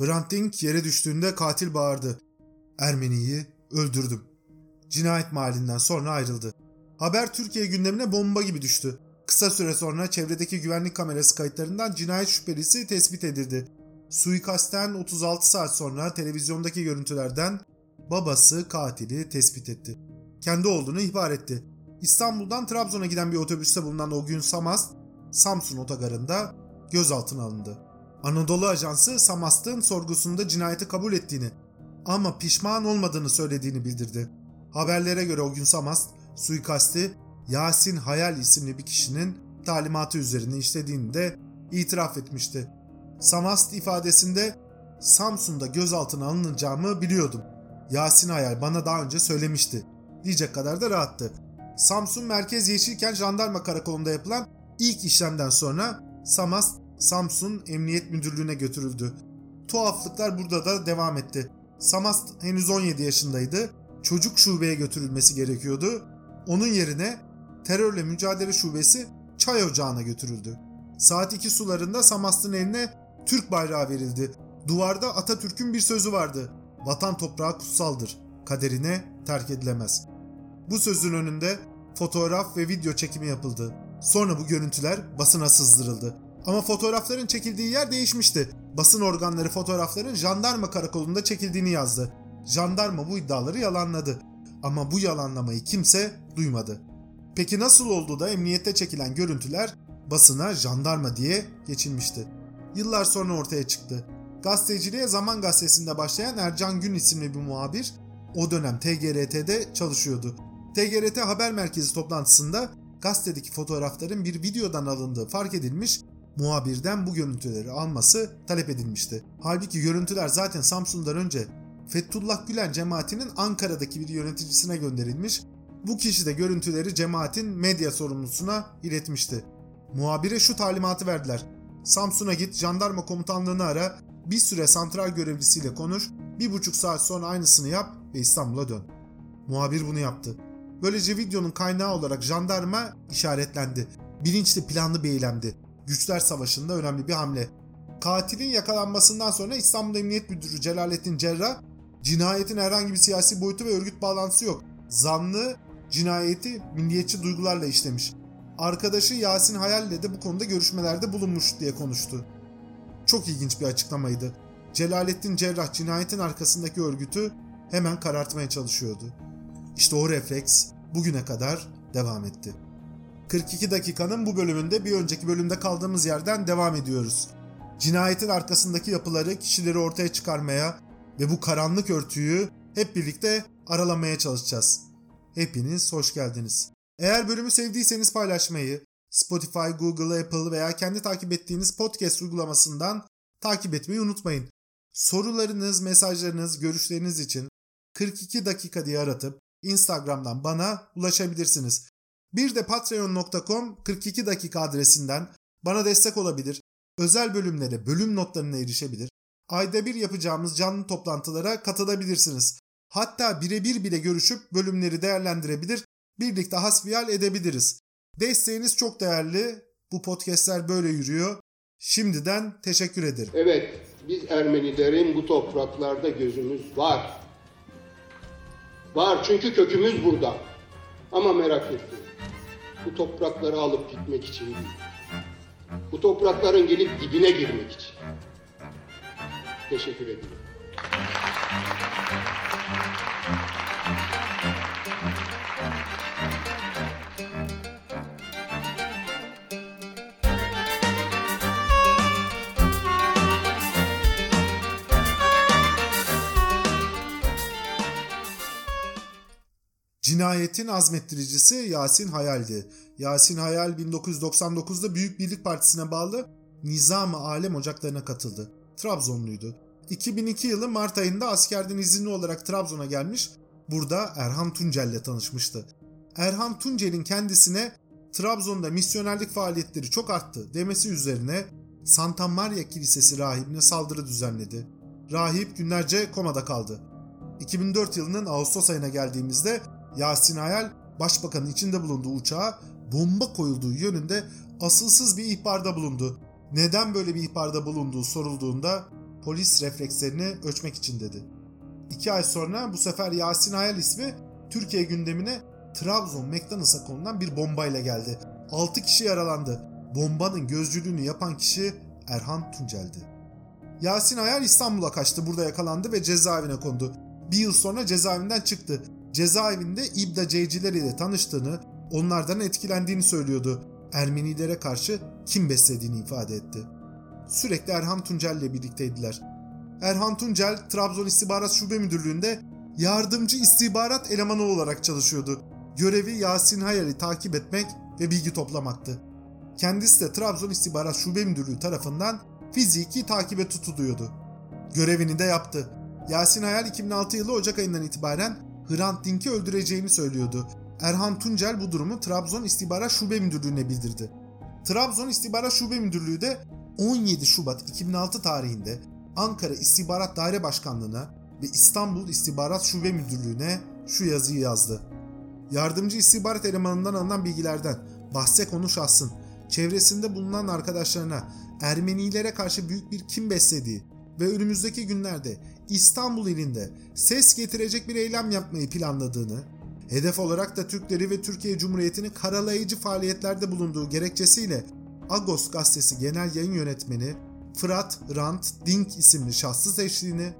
Hrant Dink yere düştüğünde katil bağırdı. Ermeniyi öldürdüm. Cinayet mahallinden sonra ayrıldı. Haber Türkiye gündemine bomba gibi düştü. Kısa süre sonra çevredeki güvenlik kamerası kayıtlarından cinayet şüphelisi tespit edildi. Suikastten 36 saat sonra televizyondaki görüntülerden babası katili tespit etti. Kendi olduğunu ihbar etti. İstanbul'dan Trabzon'a giden bir otobüste bulunan o gün Samast, Samsun otogarında gözaltına alındı. Anadolu Ajansı Samast'ın sorgusunda cinayeti kabul ettiğini ama pişman olmadığını söylediğini bildirdi. Haberlere göre o gün Samast suikasti Yasin Hayal isimli bir kişinin talimatı üzerine işlediğini de itiraf etmişti. Samast ifadesinde Samsun'da gözaltına alınacağımı biliyordum. Yasin Hayal bana daha önce söylemişti. Diyecek kadar da rahattı. Samsun Merkez Yeşilken Jandarma Karakolu'nda yapılan ilk işlemden sonra Samast Samsun Emniyet Müdürlüğü'ne götürüldü. Tuhaflıklar burada da devam etti. Samast henüz 17 yaşındaydı. Çocuk şubeye götürülmesi gerekiyordu. Onun yerine terörle mücadele şubesi çay ocağına götürüldü. Saat 2 sularında Samast'ın eline Türk bayrağı verildi. Duvarda Atatürk'ün bir sözü vardı. Vatan toprağı kutsaldır. Kaderine terk edilemez. Bu sözün önünde fotoğraf ve video çekimi yapıldı. Sonra bu görüntüler basına sızdırıldı. Ama fotoğrafların çekildiği yer değişmişti. Basın organları fotoğrafların jandarma karakolunda çekildiğini yazdı. Jandarma bu iddiaları yalanladı. Ama bu yalanlamayı kimse duymadı. Peki nasıl oldu da emniyette çekilen görüntüler basına jandarma diye geçilmişti? Yıllar sonra ortaya çıktı. Gazeteciliğe Zaman Gazetesi'nde başlayan Ercan Gün isimli bir muhabir o dönem TGRT'de çalışıyordu. TGRT Haber Merkezi toplantısında gazetedeki fotoğrafların bir videodan alındığı fark edilmiş, muhabirden bu görüntüleri alması talep edilmişti. Halbuki görüntüler zaten Samsun'dan önce Fethullah Gülen cemaatinin Ankara'daki bir yöneticisine gönderilmiş, bu kişi de görüntüleri cemaatin medya sorumlusuna iletmişti. Muhabire şu talimatı verdiler. Samsun'a git, jandarma komutanlığını ara, bir süre santral görevlisiyle konuş, bir buçuk saat sonra aynısını yap ve İstanbul'a dön. Muhabir bunu yaptı. Böylece videonun kaynağı olarak jandarma işaretlendi. Bilinçli planlı bir eylemdi. Güçler Savaşı'nda önemli bir hamle. Katilin yakalanmasından sonra İstanbul Emniyet Müdürü Celalettin Cerrah, cinayetin herhangi bir siyasi boyutu ve örgüt bağlantısı yok. Zanlı cinayeti milliyetçi duygularla işlemiş. Arkadaşı Yasin Hayal'le de bu konuda görüşmelerde bulunmuş diye konuştu. Çok ilginç bir açıklamaydı. Celalettin Cerrah cinayetin arkasındaki örgütü hemen karartmaya çalışıyordu. İşte o refleks bugüne kadar devam etti. 42 dakikanın bu bölümünde bir önceki bölümde kaldığımız yerden devam ediyoruz. Cinayetin arkasındaki yapıları, kişileri ortaya çıkarmaya ve bu karanlık örtüyü hep birlikte aralamaya çalışacağız. Hepiniz hoş geldiniz. Eğer bölümü sevdiyseniz paylaşmayı, Spotify, Google, Apple veya kendi takip ettiğiniz podcast uygulamasından takip etmeyi unutmayın. Sorularınız, mesajlarınız, görüşleriniz için 42 dakika diye aratıp Instagram'dan bana ulaşabilirsiniz. Bir de patreon.com 42 dakika adresinden bana destek olabilir, özel bölümlere, bölüm notlarına erişebilir, ayda bir yapacağımız canlı toplantılara katılabilirsiniz. Hatta birebir bile görüşüp bölümleri değerlendirebilir, birlikte hasbihal edebiliriz. Desteğiniz çok değerli. Bu podcastler böyle yürüyor. Şimdiden teşekkür ederim. Evet, biz Ermenilerin bu topraklarda gözümüz var. Var çünkü kökümüz burada. Ama merak etmeyin. Bu toprakları alıp gitmek için değil. Bu toprakların gelip dibine girmek için. Teşekkür ederim. Cinayetin azmettiricisi Yasin Hayal'di. Yasin Hayal 1999'da Büyük Birlik Partisi'ne bağlı Nizam-ı Alem Ocaklarına katıldı. Trabzonluydu. 2002 yılı Mart ayında askerden izinli olarak Trabzon'a gelmiş, burada Erhan Tuncel ile tanışmıştı. Erhan Tuncel'in kendisine Trabzon'da misyonerlik faaliyetleri çok arttı demesi üzerine Santa Maria Kilisesi rahibine saldırı düzenledi. Rahip günlerce komada kaldı. 2004 yılının Ağustos ayına geldiğimizde Yasin Hayal başbakanın içinde bulunduğu uçağa bomba koyulduğu yönünde asılsız bir ihbarda bulundu. Neden böyle bir ihbarda bulunduğu sorulduğunda polis reflekslerini ölçmek için dedi. İki ay sonra bu sefer Yasin Hayal ismi Türkiye gündemine Trabzon McDonald's'a konulan bir bombayla geldi. 6 kişi yaralandı. Bombanın gözcülüğünü yapan kişi Erhan Tuncel'di. Yasin Hayal İstanbul'a kaçtı, burada yakalandı ve cezaevine kondu. Bir yıl sonra cezaevinden çıktı. Cezaevinde İbda Ceyciler ile tanıştığını, onlardan etkilendiğini söylüyordu. Ermenilere karşı kim beslediğini ifade etti. Sürekli Erhan Tuncel ile birlikteydiler. Erhan Tuncel, Trabzon İstihbarat Şube Müdürlüğü'nde yardımcı istihbarat elemanı olarak çalışıyordu. Görevi Yasin Hayal'i takip etmek ve bilgi toplamaktı. Kendisi de Trabzon İstihbarat Şube Müdürlüğü tarafından fiziki takibe tutuluyordu. Görevini de yaptı. Yasin Hayal 2006 yılı Ocak ayından itibaren Hrant Dink'i öldüreceğini söylüyordu. Erhan Tuncel bu durumu Trabzon İstihbarat Şube Müdürlüğü'ne bildirdi. Trabzon İstihbarat Şube Müdürlüğü de 17 Şubat 2006 tarihinde Ankara İstihbarat Daire Başkanlığı'na ve İstanbul İstihbarat Şube Müdürlüğü'ne şu yazıyı yazdı. Yardımcı istihbarat elemanından alınan bilgilerden bahse konu şahsın çevresinde bulunan arkadaşlarına Ermenilere karşı büyük bir kim beslediği ve önümüzdeki günlerde İstanbul ilinde ses getirecek bir eylem yapmayı planladığını, hedef olarak da Türkleri ve Türkiye Cumhuriyeti'ni karalayıcı faaliyetlerde bulunduğu gerekçesiyle Agos gazetesi genel yayın yönetmeni Fırat Rant Dink isimli şahsı seçtiğini,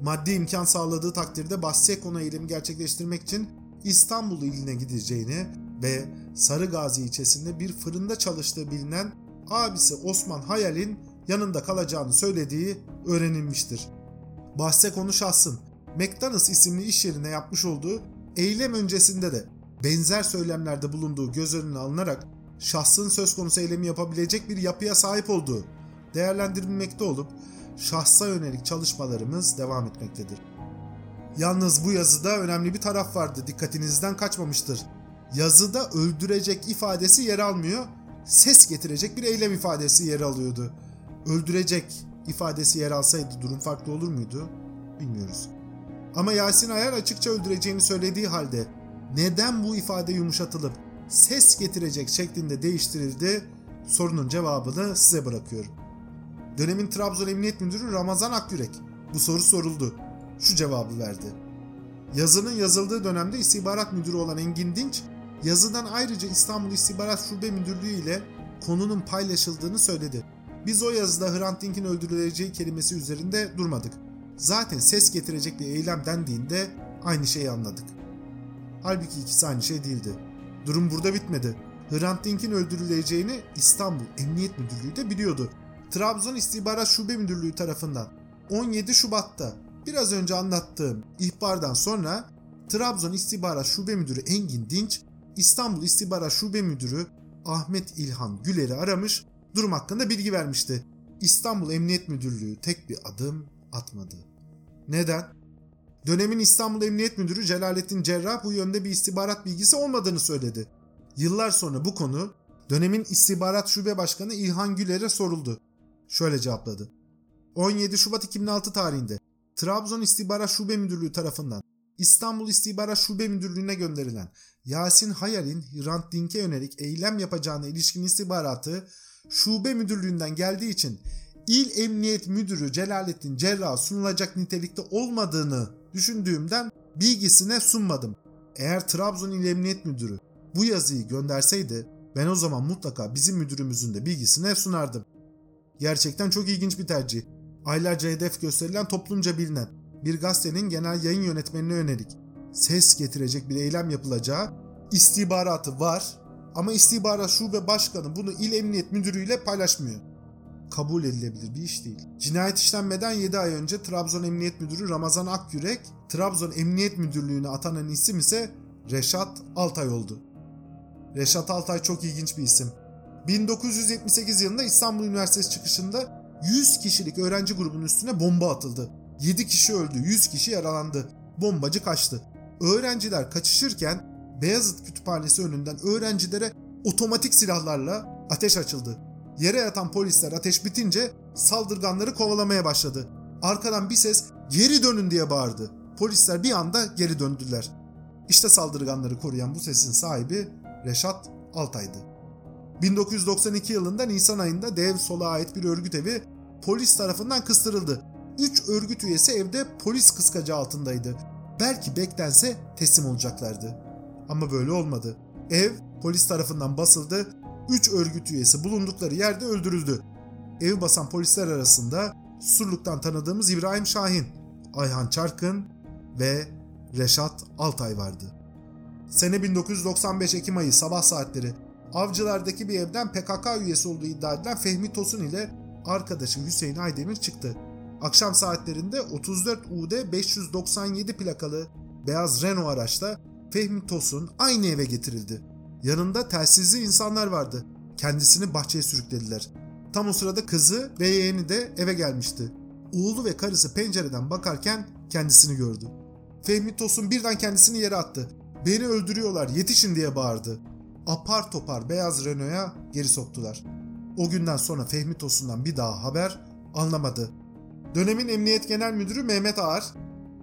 maddi imkan sağladığı takdirde Bassekona eylemi gerçekleştirmek için İstanbul iline gideceğini ve Sarıgazi ilçesinde bir fırında çalıştığı bilinen abisi Osman Hayal'in yanında kalacağını söylediği öğrenilmiştir. Bahse konu şahsın McDonald's isimli iş yerine yapmış olduğu eylem öncesinde de benzer söylemlerde bulunduğu göz önüne alınarak şahsın söz konusu eylemi yapabilecek bir yapıya sahip olduğu değerlendirilmekte olup şahsa yönelik çalışmalarımız devam etmektedir. Yalnız bu yazıda önemli bir taraf vardı dikkatinizden kaçmamıştır. Yazıda öldürecek ifadesi yer almıyor, ses getirecek bir eylem ifadesi yer alıyordu. Öldürecek ifadesi yer alsaydı durum farklı olur muydu? Bilmiyoruz. Ama Yasin Ayar açıkça öldüreceğini söylediği halde neden bu ifade yumuşatılıp ses getirecek şeklinde değiştirildi? Sorunun cevabını size bırakıyorum. Dönemin Trabzon Emniyet Müdürü Ramazan Akyürek bu soru soruldu. Şu cevabı verdi. Yazının yazıldığı dönemde istihbarat müdürü olan Engin Dinç, yazıdan ayrıca İstanbul İstihbarat Şube Müdürlüğü ile konunun paylaşıldığını söyledi. Biz o yazıda Hrant Dink'in öldürüleceği kelimesi üzerinde durmadık. Zaten ses getirecek bir eylem dendiğinde aynı şeyi anladık. Halbuki ikisi aynı şey değildi. Durum burada bitmedi. Hrant Dink'in öldürüleceğini İstanbul Emniyet Müdürlüğü de biliyordu. Trabzon İstihbarat Şube Müdürlüğü tarafından 17 Şubat'ta biraz önce anlattığım ihbardan sonra Trabzon İstihbarat Şube Müdürü Engin Dinç, İstanbul İstihbarat Şube Müdürü Ahmet İlhan Güler'i aramış, durum hakkında bilgi vermişti. İstanbul Emniyet Müdürlüğü tek bir adım atmadı. Neden? Dönemin İstanbul Emniyet Müdürü Celalettin Cerrah bu yönde bir istihbarat bilgisi olmadığını söyledi. Yıllar sonra bu konu dönemin İstihbarat Şube Başkanı İlhan Güler'e soruldu. Şöyle cevapladı. 17 Şubat 2006 tarihinde Trabzon İstihbarat Şube Müdürlüğü tarafından İstanbul İstihbarat Şube Müdürlüğü'ne gönderilen Yasin Hayal'in Hrant Dink'e yönelik eylem yapacağına ilişkin istihbaratı şube müdürlüğünden geldiği için İl Emniyet Müdürü Celalettin Cerrah sunulacak nitelikte olmadığını düşündüğümden bilgisine sunmadım. Eğer Trabzon İl Emniyet Müdürü bu yazıyı gönderseydi ben o zaman mutlaka bizim müdürümüzün de bilgisine sunardım. Gerçekten çok ilginç bir tercih. Aylarca hedef gösterilen toplumca bilinen bir gazetenin genel yayın yönetmenine yönelik ses getirecek bir eylem yapılacağı istihbaratı var ama istihbarat şube başkanı bunu il emniyet müdürüyle paylaşmıyor. Kabul edilebilir bir iş değil. Cinayet işlenmeden 7 ay önce Trabzon Emniyet Müdürü Ramazan Akyürek, Trabzon Emniyet Müdürlüğü'ne atanan isim ise Reşat Altay oldu. Reşat Altay çok ilginç bir isim. 1978 yılında İstanbul Üniversitesi çıkışında 100 kişilik öğrenci grubunun üstüne bomba atıldı. 7 kişi öldü, 100 kişi yaralandı. Bombacı kaçtı. Öğrenciler kaçışırken Beyazıt Kütüphanesi önünden öğrencilere otomatik silahlarla ateş açıldı. Yere yatan polisler ateş bitince saldırganları kovalamaya başladı. Arkadan bir ses geri dönün diye bağırdı. Polisler bir anda geri döndüler. İşte saldırganları koruyan bu sesin sahibi Reşat Altay'dı. 1992 yılında Nisan ayında Dev Sol'a ait bir örgüt evi polis tarafından kıstırıldı. 3 örgüt üyesi evde polis kıskacı altındaydı. Belki beklense teslim olacaklardı. Ama böyle olmadı. Ev polis tarafından basıldı. 3 örgüt üyesi bulundukları yerde öldürüldü. Evi basan polisler arasında Surluk'tan tanıdığımız İbrahim Şahin, Ayhan Çarkın ve Reşat Altay vardı. Sene 1995 Ekim ayı sabah saatleri Avcılardaki bir evden PKK üyesi olduğu iddia edilen Fehmi Tosun ile arkadaşı Hüseyin Aydemir çıktı. Akşam saatlerinde 34 UD 597 plakalı beyaz Renault araçla Fehmi Tosun aynı eve getirildi. Yanında telsizli insanlar vardı. Kendisini bahçeye sürüklediler. Tam o sırada kızı ve yeğeni de eve gelmişti. Oğlu ve karısı pencereden bakarken kendisini gördü. Fehmi Tosun birden kendisini yere attı. Beni öldürüyorlar yetişin diye bağırdı. Apar topar beyaz Renault'a geri soktular. O günden sonra Fehmi Tosun'dan bir daha haber anlamadı. Dönemin Emniyet Genel Müdürü Mehmet Ağar,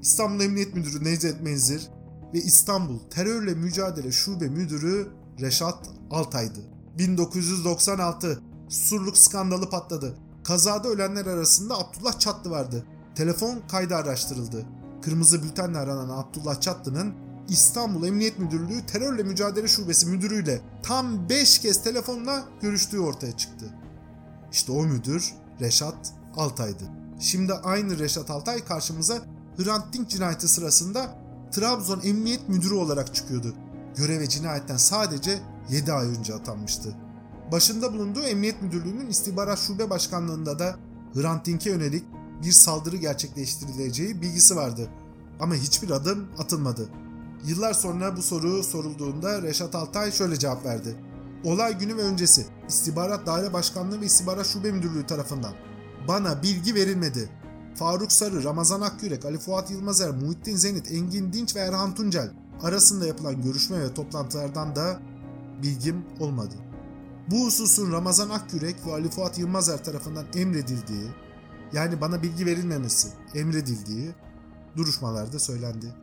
İstanbul Emniyet Müdürü Necdet Menzir ve İstanbul Terörle Mücadele Şube Müdürü Reşat Altay'dı. 1996 Surluk skandalı patladı. Kazada ölenler arasında Abdullah Çatlı vardı. Telefon kaydı araştırıldı. Kırmızı bültenle aranan Abdullah Çatlı'nın İstanbul Emniyet Müdürlüğü Terörle Mücadele Şubesi müdürüyle tam 5 kez telefonla görüştüğü ortaya çıktı. İşte o müdür Reşat Altay'dı. Şimdi aynı Reşat Altay karşımıza Hrant Dink cinayeti sırasında Trabzon Emniyet Müdürü olarak çıkıyordu. Göreve cinayetten sadece 7 ay önce atanmıştı. Başında bulunduğu Emniyet Müdürlüğü'nün istihbarat şube başkanlığında da Hrant Dink'e yönelik bir saldırı gerçekleştirileceği bilgisi vardı. Ama hiçbir adım atılmadı. Yıllar sonra bu soru sorulduğunda Reşat Altay şöyle cevap verdi. Olay günü ve öncesi İstihbarat Daire Başkanlığı ve İstihbarat Şube Müdürlüğü tarafından bana bilgi verilmedi. Faruk Sarı, Ramazan Akyürek, Ali Fuat Yılmazer, Muhittin Zenit, Engin Dinç ve Erhan Tuncel arasında yapılan görüşme ve toplantılardan da bilgim olmadı. Bu hususun Ramazan Akyürek ve Ali Fuat Yılmazer tarafından emredildiği, yani bana bilgi verilmemesi emredildiği duruşmalarda söylendi.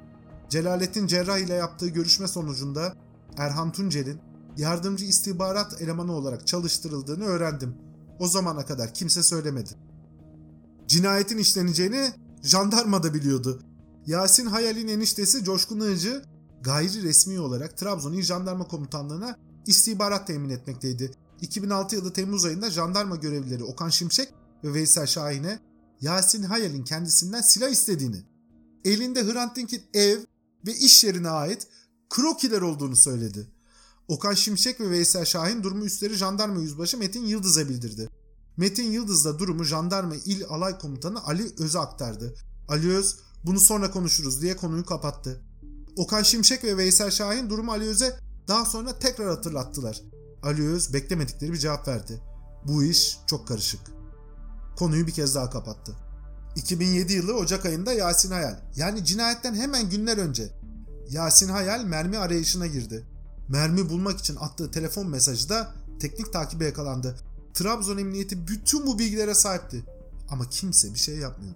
Celalettin Cerrah ile yaptığı görüşme sonucunda Erhan Tuncel'in yardımcı istihbarat elemanı olarak çalıştırıldığını öğrendim. O zamana kadar kimse söylemedi. Cinayetin işleneceğini jandarma da biliyordu. Yasin Hayal'in eniştesi Coşkun Iğcı gayri resmi olarak Trabzon İl Jandarma Komutanlığı'na istihbarat temin etmekteydi. 2006 yılı Temmuz ayında jandarma görevlileri Okan Şimşek ve Veysel Şahin'e Yasin Hayal'in kendisinden silah istediğini, elinde Hrant Dink'in ev ve iş yerine ait krokiler olduğunu söyledi. Okan Şimşek ve Veysel Şahin durumu üstleri jandarma yüzbaşı Metin Yıldız'a bildirdi. Metin Yıldız da durumu jandarma il alay komutanı Ali Öz'e aktardı. Ali Öz bunu sonra konuşuruz diye konuyu kapattı. Okan Şimşek ve Veysel Şahin durumu Ali Öz'e daha sonra tekrar hatırlattılar. Ali Öz beklemedikleri bir cevap verdi. Bu iş çok karışık. Konuyu bir kez daha kapattı. 2007 yılı Ocak ayında Yasin Hayal yani cinayetten hemen günler önce Yasin Hayal mermi arayışına girdi. Mermi bulmak için attığı telefon mesajı da teknik takibe yakalandı. Trabzon Emniyeti bütün bu bilgilere sahipti. Ama kimse bir şey yapmıyor.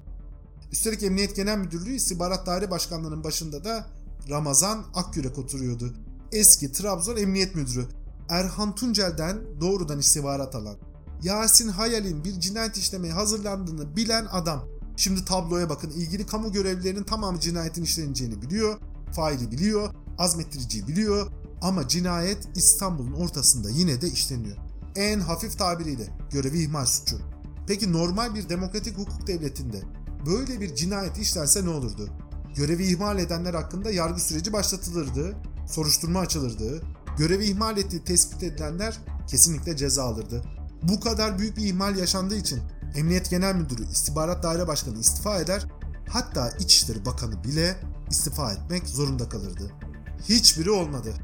Üstelik Emniyet Genel Müdürlüğü İstihbarat Daire Başkanlığı'nın başında da Ramazan Akyürek oturuyordu. Eski Trabzon Emniyet Müdürü Erhan Tuncel'den doğrudan istihbarat alan. Yasin Hayal'in bir cinayet işlemeye hazırlandığını bilen adam. Şimdi tabloya bakın ilgili kamu görevlilerinin tamamı cinayetin işleneceğini biliyor. Faili biliyor, azmettiriciyi biliyor ama cinayet İstanbul'un ortasında yine de işleniyor. En hafif tabiriyle görevi ihmal suçu. Peki normal bir demokratik hukuk devletinde böyle bir cinayet işlense ne olurdu? Görevi ihmal edenler hakkında yargı süreci başlatılırdı, soruşturma açılırdı, görevi ihmal ettiği tespit edilenler kesinlikle ceza alırdı. Bu kadar büyük bir ihmal yaşandığı için Emniyet Genel Müdürü, İstihbarat Daire Başkanı istifa eder, hatta İçişleri Bakanı bile istifa etmek zorunda kalırdı. Hiçbiri olmadı.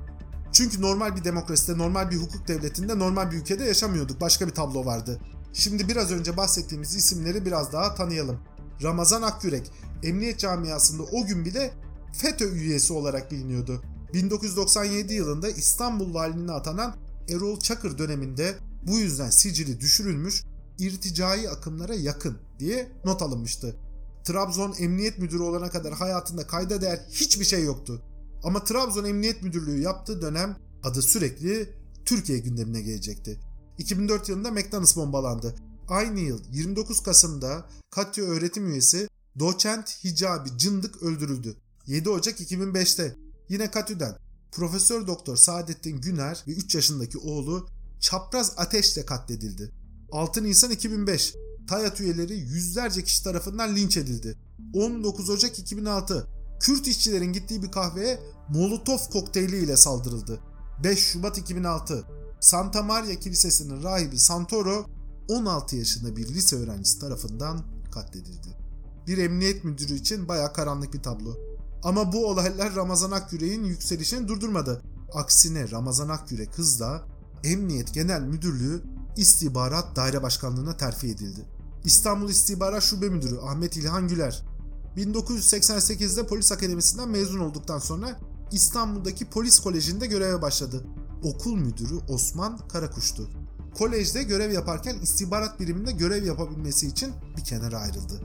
Çünkü normal bir demokraside, normal bir hukuk devletinde, normal bir ülkede yaşamıyorduk. Başka bir tablo vardı. Şimdi biraz önce bahsettiğimiz isimleri biraz daha tanıyalım. Ramazan Akyürek, emniyet camiasında o gün bile FETÖ üyesi olarak biliniyordu. 1997 yılında İstanbul valiliğine atanan Erol Çakır döneminde bu yüzden sicili düşürülmüş, irticai akımlara yakın diye not alınmıştı. Trabzon Emniyet Müdürü olana kadar hayatında kayda değer hiçbir şey yoktu. Ama Trabzon Emniyet Müdürlüğü yaptığı dönem adı sürekli Türkiye gündemine gelecekti. 2004 yılında McDonald's bombalandı. Aynı yıl 29 Kasım'da Katya öğretim üyesi doçent Hicabi Cındık öldürüldü. 7 Ocak 2005'te yine Katü'den Profesör Doktor Saadettin Güner ve 3 yaşındaki oğlu çapraz ateşle katledildi. 6 Nisan 2005 TAYAT üyeleri yüzlerce kişi tarafından linç edildi. 19 Ocak 2006 Kürt işçilerin gittiği bir kahveye Molotov kokteyli ile saldırıldı. 5 Şubat 2006 Santa Maria Kilisesi'nin rahibi Santoro 16 yaşında bir lise öğrencisi tarafından katledildi. Bir emniyet müdürü için baya karanlık bir tablo. Ama bu olaylar Ramazan Akgüre'nin yükselişini durdurmadı. Aksine Ramazan Akgüre kızla Emniyet Genel Müdürlüğü İstihbarat Daire Başkanlığı'na terfi edildi. İstanbul İstihbarat Şube Müdürü Ahmet İlhan Güler 1988'de polis akademisinden mezun olduktan sonra İstanbul'daki polis kolejinde göreve başladı. Okul müdürü Osman Karakuş'tu. Kolejde görev yaparken istihbarat biriminde görev yapabilmesi için bir kenara ayrıldı.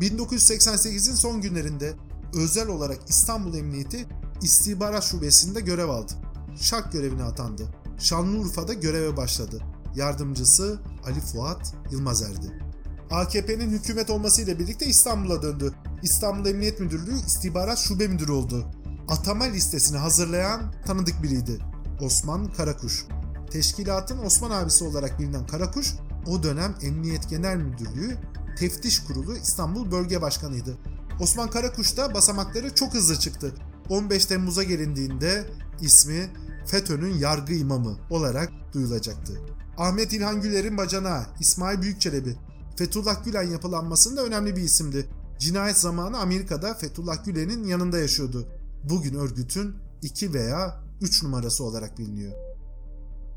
1988'in son günlerinde özel olarak İstanbul Emniyeti İstihbarat Şubesi'nde görev aldı. Şak görevine atandı. Şanlıurfa'da göreve başladı. Yardımcısı Ali Fuat Yılmazer'di. AKP'nin hükümet olmasıyla birlikte İstanbul'a döndü. İstanbul Emniyet Müdürlüğü İstihbarat Şube Müdürü oldu. Atama listesini hazırlayan tanıdık biriydi. Osman Karakuş. Teşkilatın Osman abisi olarak bilinen Karakuş, o dönem Emniyet Genel Müdürlüğü Teftiş Kurulu İstanbul Bölge Başkanıydı. Osman Karakuş da basamakları çok hızlı çıktı. 15 Temmuz'a gelindiğinde ismi FETÖ'nün yargı imamı olarak duyulacaktı. Ahmet İlhan Güler'in bacanağı İsmail Büyükçelebi, Fethullah Gülen yapılanmasında önemli bir isimdi. Cinayet zamanı Amerika'da Fethullah Gülen'in yanında yaşıyordu. Bugün örgütün 2 veya 3 numarası olarak biliniyor.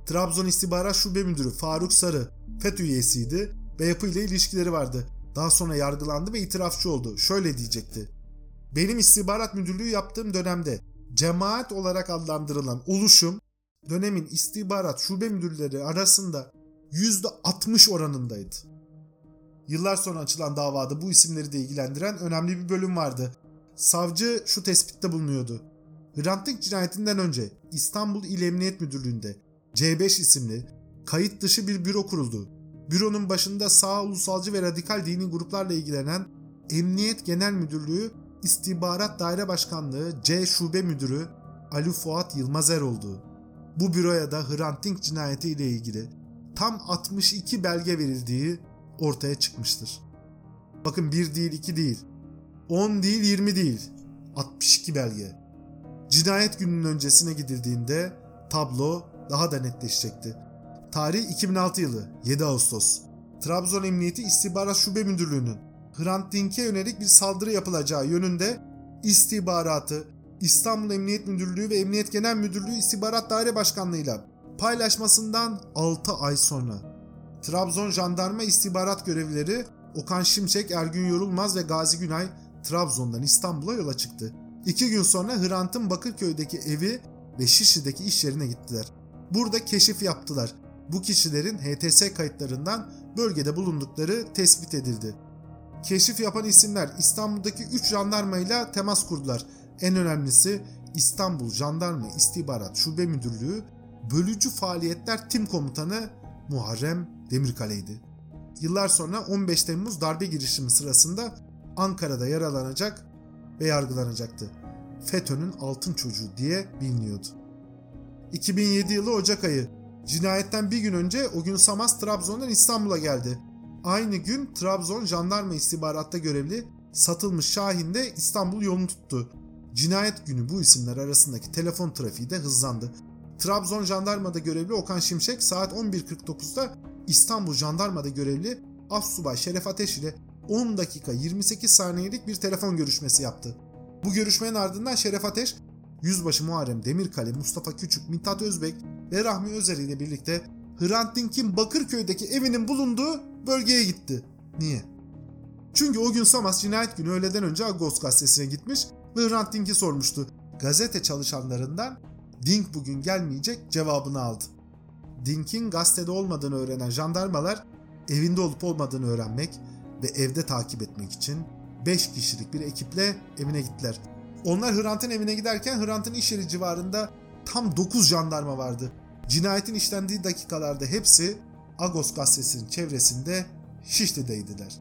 Trabzon İstihbarat Şube Müdürü Faruk Sarı FETÖ üyesiydi ve yapıyla ilişkileri vardı. Daha sonra yargılandı ve itirafçı oldu. Şöyle diyecekti. Benim istihbarat müdürlüğü yaptığım dönemde cemaat olarak adlandırılan oluşum dönemin istihbarat şube müdürleri arasında %60 oranındaydı. Yıllar sonra açılan davada bu isimleri de ilgilendiren önemli bir bölüm vardı. Savcı şu tespitte bulunuyordu. Hrant Dink cinayetinden önce İstanbul İl Emniyet Müdürlüğü'nde C5 isimli kayıt dışı bir büro kuruldu. Büronun başında sağ ulusalcı ve radikal dini gruplarla ilgilenen Emniyet Genel Müdürlüğü İstihbarat Daire Başkanlığı C Şube Müdürü Ali Fuat Yılmazer oldu. Bu büroya da Hrant Dink cinayeti ile ilgili tam 62 belge verildiği ortaya çıkmıştır. Bakın 1 değil 2 değil, 10 değil 20 değil, 62 belge. Cinayet gününün öncesine gidildiğinde tablo daha da netleşecekti. Tarih 2006 yılı 7 Ağustos. Trabzon Emniyeti İstihbarat Şube Müdürlüğü'nün Hrant Dink'e yönelik bir saldırı yapılacağı yönünde istihbaratı İstanbul Emniyet Müdürlüğü ve Emniyet Genel Müdürlüğü İstihbarat Daire Başkanlığı'yla paylaşmasından 6 ay sonra Trabzon Jandarma İstihbarat Görevlileri Okan Şimşek, Ergün Yorulmaz ve Gazi Günay Trabzon'dan İstanbul'a yola çıktı. İki gün sonra Hrant'ın Bakırköy'deki evi ve Şişli'deki iş yerine gittiler. Burada keşif yaptılar. Bu kişilerin HTS kayıtlarından bölgede bulundukları tespit edildi. Keşif yapan isimler İstanbul'daki 3 jandarmayla temas kurdular. En önemlisi İstanbul Jandarma İstihbarat Şube Müdürlüğü Bölücü Faaliyetler Tim Komutanı Muharrem Demirkale'ydi. Yıllar sonra 15 Temmuz darbe girişimi sırasında Ankara'da yaralanacak ve yargılanacaktı. FETÖ'nün altın çocuğu diye biliniyordu. 2007 yılı Ocak ayı. Cinayetten bir gün önce o gün Samas Trabzon'dan İstanbul'a geldi. Aynı gün Trabzon jandarma istihbaratta görevli satılmış Şahin de İstanbul yolunu tuttu. Cinayet günü bu isimler arasındaki telefon trafiği de hızlandı. Trabzon jandarmada görevli Okan Şimşek saat 11.49'da İstanbul jandarmada görevli Assubay Şeref Ateş ile 10 dakika 28 saniyelik bir telefon görüşmesi yaptı. Bu görüşmenin ardından Şeref Ateş, Yüzbaşı Muharrem Demirkale, Mustafa Küçük, Mithat Özbek ve Rahmi Özer ile birlikte Hrant Dink'in Bakırköy'deki evinin bulunduğu bölgeye gitti. Niye? Çünkü o gün Samas cinayet günü öğleden önce Agos gazetesine gitmiş ve Hrant Dink'i sormuştu. Gazete çalışanlarından Dink bugün gelmeyecek cevabını aldı. Dink'in gazetede olmadığını öğrenen jandarmalar evinde olup olmadığını öğrenmek ve evde takip etmek için 5 kişilik bir ekiple evine gittiler. Onlar Hrant'ın evine giderken Hrant'ın iş yeri civarında tam 9 jandarma vardı. Cinayetin işlendiği dakikalarda hepsi Agos gazetesinin çevresinde Şişli'deydiler.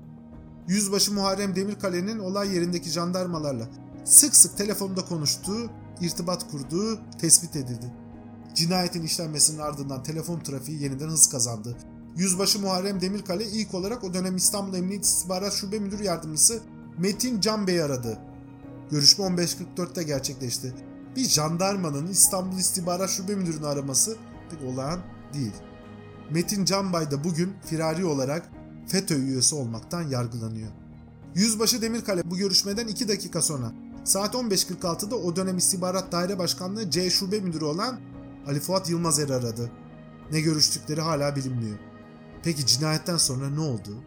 Yüzbaşı Muharrem Demirkale'nin olay yerindeki jandarmalarla sık sık telefonda konuştuğu, irtibat kurduğu tespit edildi. Cinayetin işlenmesinin ardından telefon trafiği yeniden hız kazandı. Yüzbaşı Muharrem Demirkale ilk olarak o dönem İstanbul Emniyet İstihbarat Şube Müdür Yardımcısı Metin Can Bey'i aradı. Görüşme 15.44'te gerçekleşti. Bir jandarmanın İstanbul İstihbarat Şube Müdürünü araması pek olağan değil. Metin Canbay da bugün firari olarak FETÖ üyesi olmaktan yargılanıyor. Yüzbaşı Demirkale bu görüşmeden 2 dakika sonra saat 15.46'da o dönem İstihbarat Daire Başkanlığı C Şube Müdürü olan Ali Fuat Yılmazer'i aradı. Ne görüştükleri hala bilinmiyor. Peki cinayetten sonra ne oldu?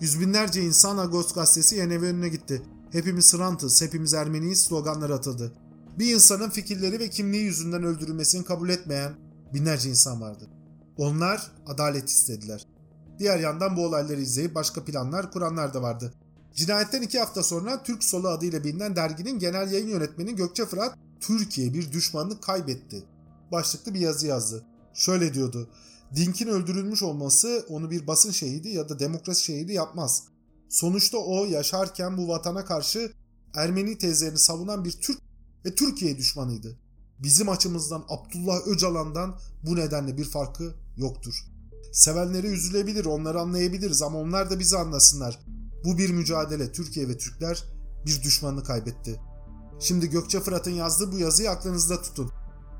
Yüz binlerce insan Agos gazetesi yeni ev önüne gitti. Hepimiz Hrantız, hepimiz Ermeniyiz sloganları atıldı. Bir insanın fikirleri ve kimliği yüzünden öldürülmesini kabul etmeyen binlerce insan vardı. Onlar adalet istediler. Diğer yandan bu olayları izleyip başka planlar kuranlar da vardı. Cinayetten iki hafta sonra Türk Solu adıyla bilinen derginin genel yayın yönetmeni Gökçe Fırat, Türkiye bir düşmanını kaybetti. Başlıklı bir yazı yazdı. Şöyle diyordu. Dink'in öldürülmüş olması onu bir basın şehidi ya da demokrasi şehidi yapmaz. Sonuçta o yaşarken bu vatana karşı Ermeni tezlerini savunan bir Türk ve Türkiye düşmanıydı. Bizim açımızdan Abdullah Öcalan'dan bu nedenle bir farkı yoktur. Sevenleri üzülebilir, onları anlayabiliriz ama onlar da bizi anlasınlar. Bu bir mücadele. Türkiye ve Türkler bir düşmanını kaybetti. Şimdi Gökçe Fırat'ın yazdığı bu yazıyı aklınızda tutun.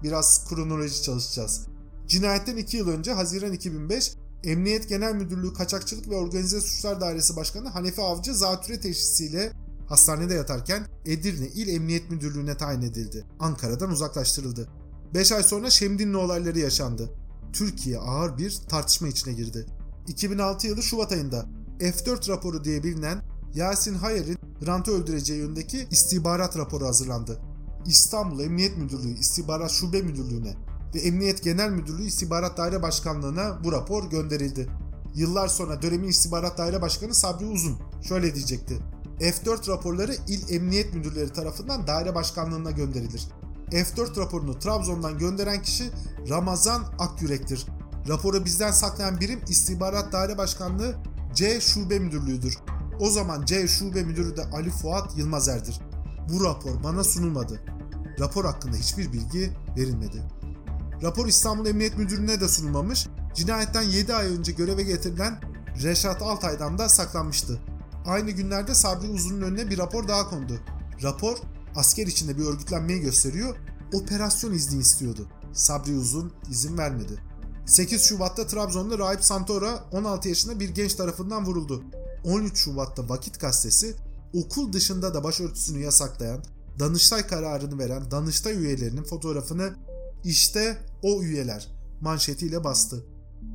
Biraz kronoloji çalışacağız. Cinayetten 2 yıl önce Haziran 2005 Emniyet Genel Müdürlüğü Kaçakçılık ve Organize Suçlar Dairesi Başkanı Hanefi Avcı zatüre teşhisiyle hastanede yatarken Edirne İl Emniyet Müdürlüğü'ne tayin edildi. Ankara'dan uzaklaştırıldı. 5 ay sonra Şemdinli olayları yaşandı. Türkiye ağır bir tartışma içine girdi. 2006 yılı Şubat ayında F4 raporu diye bilinen Yasin Hayer'in Hrant'ı öldüreceği yönündeki istihbarat raporu hazırlandı. İstanbul Emniyet Müdürlüğü İstihbarat Şube Müdürlüğü'ne ve Emniyet Genel Müdürlüğü İstihbarat Daire Başkanlığı'na bu rapor gönderildi. Yıllar sonra dönemin İstihbarat Daire Başkanı Sabri Uzun şöyle diyecekti. F4 raporları il emniyet müdürleri tarafından daire başkanlığına gönderilir. F4 raporunu Trabzon'dan gönderen kişi Ramazan Akyürek'tir. Raporu bizden saklayan birim İstihbarat Daire Başkanlığı C Şube Müdürlüğü'dür. O zaman C Şube Müdürü de Ali Fuat Yılmazer'dir. Bu rapor bana sunulmadı. Rapor hakkında hiçbir bilgi verilmedi. Rapor İstanbul Emniyet Müdürlüğü'ne de sunulmamış, cinayetten 7 ay önce göreve getirilen Reşat Altay'dan da saklanmıştı. Aynı günlerde Sabri Uzun'un önüne bir rapor daha kondu. Rapor asker içinde bir örgütlenmeyi gösteriyor, operasyon izni istiyordu. Sabri Uzun izin vermedi. 8 Şubat'ta Trabzon'da Rahip Santora 16 yaşında bir genç tarafından vuruldu. 13 Şubat'ta Vakit Gazetesi okul dışında da başörtüsünü yasaklayan, Danıştay kararını veren Danıştay üyelerinin fotoğrafını işte o üyeler manşetiyle bastı.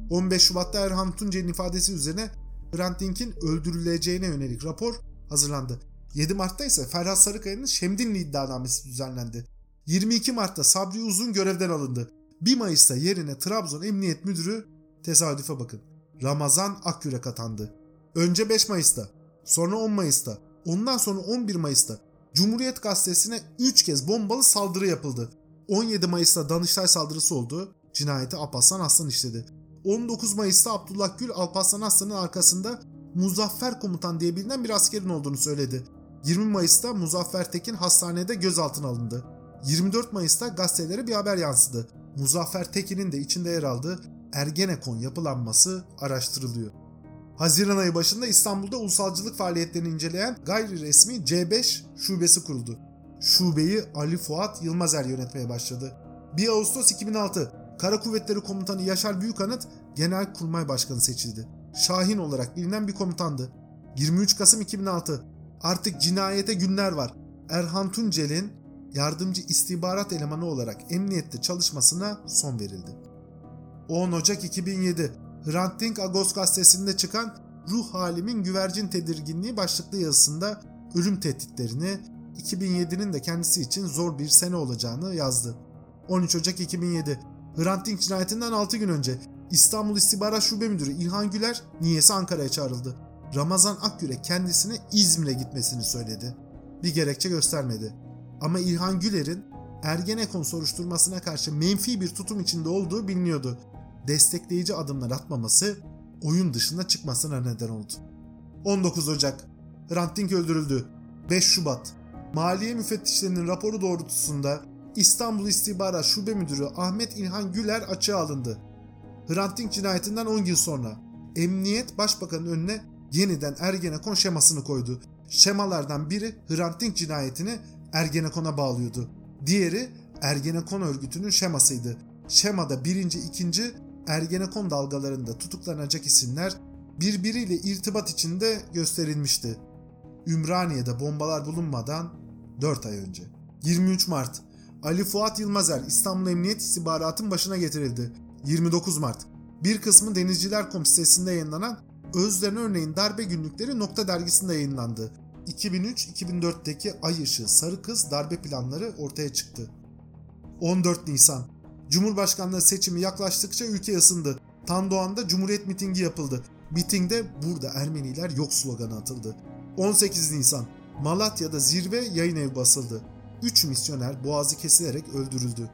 15 Şubat'ta Erhan Tuncer'in ifadesi üzerine Hrant Dink'in öldürüleceğine yönelik rapor hazırlandı. 7 Mart'ta ise Ferhat Sarıkaya'nın Şemdinli iddianamesi düzenlendi. 22 Mart'ta Sabri Uzun görevden alındı. 1 Mayıs'ta yerine Trabzon Emniyet Müdürü tesadüfe bakın. Ramazan Akyürek atandı. Önce 5 Mayıs'ta, sonra 10 Mayıs'ta, ondan sonra 11 Mayıs'ta Cumhuriyet Gazetesi'ne 3 kez bombalı saldırı yapıldı. 17 Mayıs'ta Danıştay saldırısı oldu. Cinayeti Alparslan Aslan işledi. 19 Mayıs'ta Abdullah Gül Alparslan Aslan'ın arkasında Muzaffer Komutan diye bilinen bir askerin olduğunu söyledi. 20 Mayıs'ta Muzaffer Tekin hastanede gözaltına alındı. 24 Mayıs'ta gazetelere bir haber yansıdı. Muzaffer Tekin'in de içinde yer aldığı Ergenekon yapılanması araştırılıyor. Haziran ayı başında İstanbul'da ulusalcılık faaliyetlerini inceleyen gayri resmi C5 şubesi kuruldu. Şubeyi Ali Fuat Yılmazer yönetmeye başladı. 1 Ağustos 2006 Kara Kuvvetleri Komutanı Yaşar Büyükanıt Genelkurmay Başkanı seçildi. Şahin olarak bilinen bir komutandı. 23 Kasım 2006 Artık cinayete günler var. Erhan Tuncel'in yardımcı istihbarat elemanı olarak emniyette çalışmasına son verildi. 10 Ocak 2007 Hrant Dink Agos gazetesinde çıkan Ruh Halimin Güvercin Tedirginliği başlıklı yazısında ölüm tehditlerini 2007'nin de kendisi için zor bir sene olacağını yazdı. 13 Ocak 2007 Hrant Dink cinayetinden 6 gün önce İstanbul İstihbarat Şube Müdürü İlhan Güler niyesi Ankara'ya çağrıldı. Ramazan Akgür'e kendisine İzmir'e gitmesini söyledi. Bir gerekçe göstermedi. Ama İlhan Güler'in Ergenekon soruşturmasına karşı menfi bir tutum içinde olduğu biliniyordu. Destekleyici adımlar atmaması oyun dışına çıkmasına neden oldu. 19 Ocak Hrant Dink öldürüldü. 5 Şubat Maliye müfettişlerinin raporu doğrultusunda İstanbul İstihbarat Şube Müdürü Ahmet İlhan Güler açığa alındı. Hrant Dink cinayetinden 10 yıl sonra Emniyet Başbakanın önüne yeniden Ergenekon şemasını koydu. Şemalardan biri Hrant Dink cinayetini Ergenekon'a bağlıyordu. Diğeri Ergenekon örgütünün şemasıydı. Şemada birinci, ikinci Ergenekon dalgalarında tutuklanacak isimler birbiriyle irtibat içinde gösterilmişti. Ümraniye'de bombalar bulunmadan 4 ay önce. 23 Mart Ali Fuat Yılmazer İstanbul Emniyet İstihbaratın başına getirildi. 29 Mart bir kısmı Denizciler Komitesi'nde yayınlanan Özden Örneğin Darbe Günlükleri Nokta Dergisi'nde yayınlandı. 2003-2004'teki Ay Işığı Sarı Kız darbe planları ortaya çıktı. 14 Nisan Cumhurbaşkanlığı seçimi yaklaştıkça ülke ısındı. Tandoğan'da Cumhuriyet mitingi yapıldı. Mitingde burada Ermeniler yok sloganı atıldı. 18 Nisan Malatya'da zirve yayın evi basıldı. 3 misyoner boğazı kesilerek öldürüldü.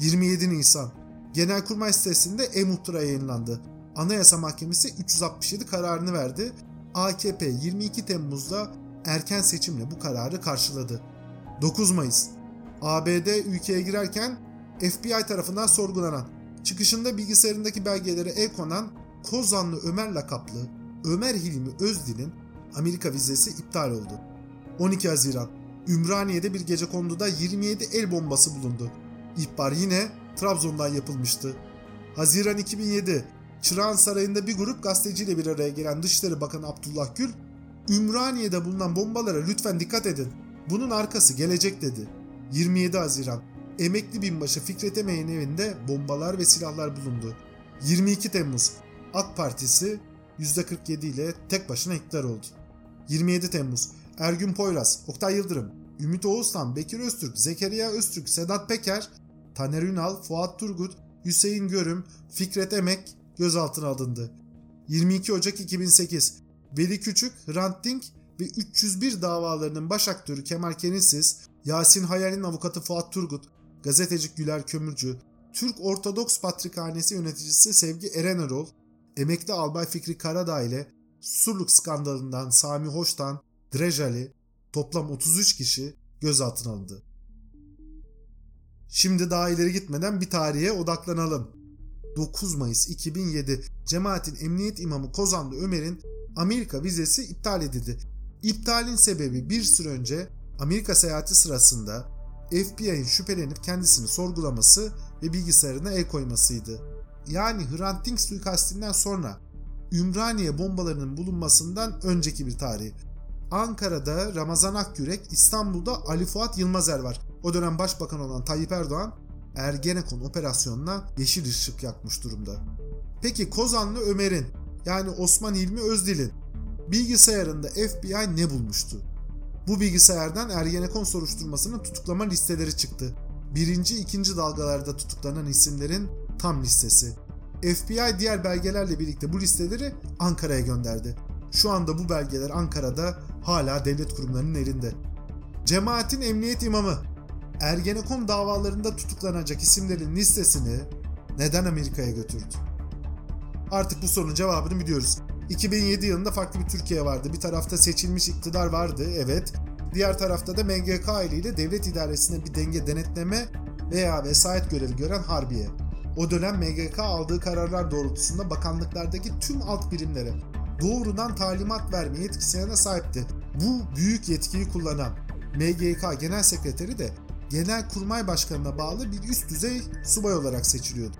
27 Nisan Genelkurmay sitesinde e-muhtıra yayınlandı. Anayasa Mahkemesi 367 kararını verdi. AKP 22 Temmuz'da erken seçimle bu kararı karşıladı. 9 Mayıs ABD ülkeye girerken FBI tarafından sorgulanan, çıkışında bilgisayarındaki belgelere el konan Kozanlı Ömer lakaplı Ömer Hilmi Özdil'in Amerika vizesi iptal oldu. 12 Haziran Ümraniye'de bir gece konduda 27 el bombası bulundu. İhbar yine Trabzon'dan yapılmıştı. Haziran 2007 Çırağan Sarayı'nda bir grup gazeteciyle bir araya gelen Dışişleri Bakanı Abdullah Gül, Ümraniye'de bulunan bombalara lütfen dikkat edin. Bunun arkası gelecek dedi. 27 Haziran Emekli binbaşı Fikret Emeğin evinde bombalar ve silahlar bulundu. 22 Temmuz AK Partisi %47 ile tek başına iktidar oldu. 27 Temmuz Ergün Poyraz, Oktay Yıldırım, Ümit Oğuzhan, Bekir Öztürk, Zekeriya Öztürk, Sedat Peker, Taner Ünal, Fuat Turgut, Hüseyin Görüm, Fikret Emek gözaltına alındı. 22 Ocak 2008 Veli Küçük, Hrant Dink ve 301 davalarının baş aktörü Kemal Kenisiz, Yasin Hayal'in avukatı Fuat Turgut, gazeteci Güler Kömürcü, Türk Ortodoks Patrikhanesi yöneticisi Sevgi Erenerol, emekli albay Fikri Karadağ ile Surluk skandalından Sami Hoş'tan Drejali toplam 33 kişi gözaltına alındı. Şimdi daha ileri gitmeden bir tarihe odaklanalım. 9 Mayıs 2007 cemaatin emniyet imamı Kozanlı Ömer'in Amerika vizesi iptal edildi. İptalin sebebi bir süre önce Amerika seyahati sırasında FBI'nin şüphelenip kendisini sorgulaması ve bilgisayarına el koymasıydı. Yani Hrant Dink suikastinden sonra Ümraniye bombalarının bulunmasından önceki bir tarih. Ankara'da Ramazan Akgürek, İstanbul'da Ali Fuat Yılmazer var. O dönem başbakan olan Tayyip Erdoğan Ergenekon operasyonuna yeşil ışık yakmış durumda. Peki Kozanlı Ömer'in yani Osman İlmi Özdil'in bilgisayarında FBI ne bulmuştu? Bu bilgisayardan Ergenekon soruşturmasının tutuklama listeleri çıktı. Birinci, ikinci dalgalarda tutuklanan isimlerin tam listesi. FBI diğer belgelerle birlikte bu listeleri Ankara'ya gönderdi. Şu anda bu belgeler Ankara'da hala devlet kurumlarının elinde. Cemaatin emniyet imamı Ergenekon davalarında tutuklanacak isimlerin listesini neden Amerika'ya götürdü? Artık bu sorunun cevabını biliyoruz. 2007 yılında farklı bir Türkiye vardı. Bir tarafta seçilmiş iktidar vardı, evet. Diğer tarafta da MGK ile devlet idaresine bir denge denetleme veya vesayet görevi gören Harbiye. O dönem MGK aldığı kararlar doğrultusunda bakanlıklardaki tüm alt birimlere doğrudan talimat verme yetkisine sahipti. Bu büyük yetkiyi kullanan MGK Genel Sekreteri de Genelkurmay Başkanı'na bağlı bir üst düzey subay olarak seçiliyordu.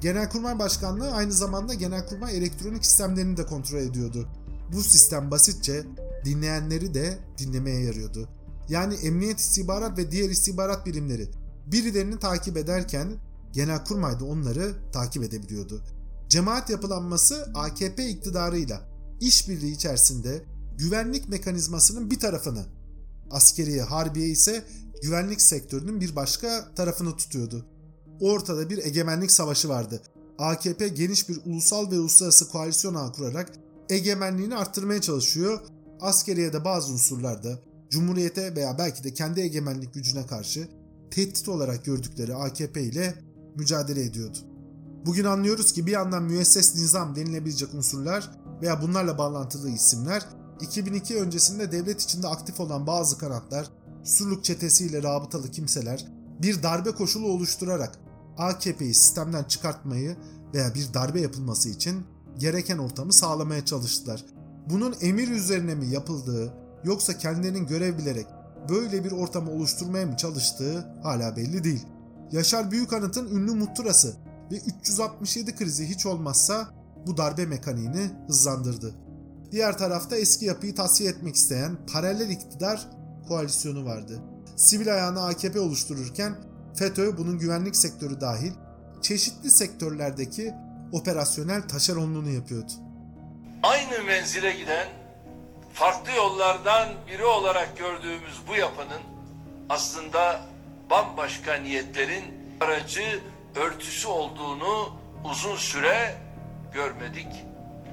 Genelkurmay Başkanlığı aynı zamanda Genelkurmay elektronik sistemlerini de kontrol ediyordu. Bu sistem basitçe dinleyenleri de dinlemeye yarıyordu. Yani emniyet istihbarat ve diğer istihbarat birimleri birilerini takip ederken Genelkurmay da onları takip edebiliyordu. Cemaat yapılanması AKP iktidarıyla işbirliği içerisinde güvenlik mekanizmasının bir tarafını, askeriye, harbiye ise güvenlik sektörünün bir başka tarafını tutuyordu. Ortada bir egemenlik savaşı vardı. AKP geniş bir ulusal ve uluslararası koalisyon ağı kurarak egemenliğini arttırmaya çalışıyor. Askeriye de bazı unsurlarda Cumhuriyete veya belki de kendi egemenlik gücüne karşı tehdit olarak gördükleri AKP ile mücadele ediyordu. Bugün anlıyoruz ki bir yandan müesses nizam denilebilecek unsurlar veya bunlarla bağlantılı isimler 2002 öncesinde devlet içinde aktif olan bazı kanatlar, Surluk çetesiyle rabıtalı kimseler bir darbe koşulu oluşturarak AKP'yi sistemden çıkartmayı veya bir darbe yapılması için gereken ortamı sağlamaya çalıştılar. Bunun emir üzerine mi yapıldığı yoksa kendilerinin görev bilerek böyle bir ortamı oluşturmaya mı çalıştığı hala belli değil. Yaşar Büyükanıt'ın ünlü muhtırası ve 367 krizi hiç olmazsa bu darbe mekaniğini hızlandırdı. Diğer tarafta eski yapıyı tasfiye etmek isteyen paralel iktidar koalisyonu vardı. Sivil ayağını AKP oluştururken FETÖ bunun güvenlik sektörü dahil çeşitli sektörlerdeki operasyonel taşeronluğunu yapıyordu. Aynı menzile giden farklı yollardan biri olarak gördüğümüz bu yapının aslında bambaşka niyetlerin aracı örtüsü olduğunu uzun süre görmedik,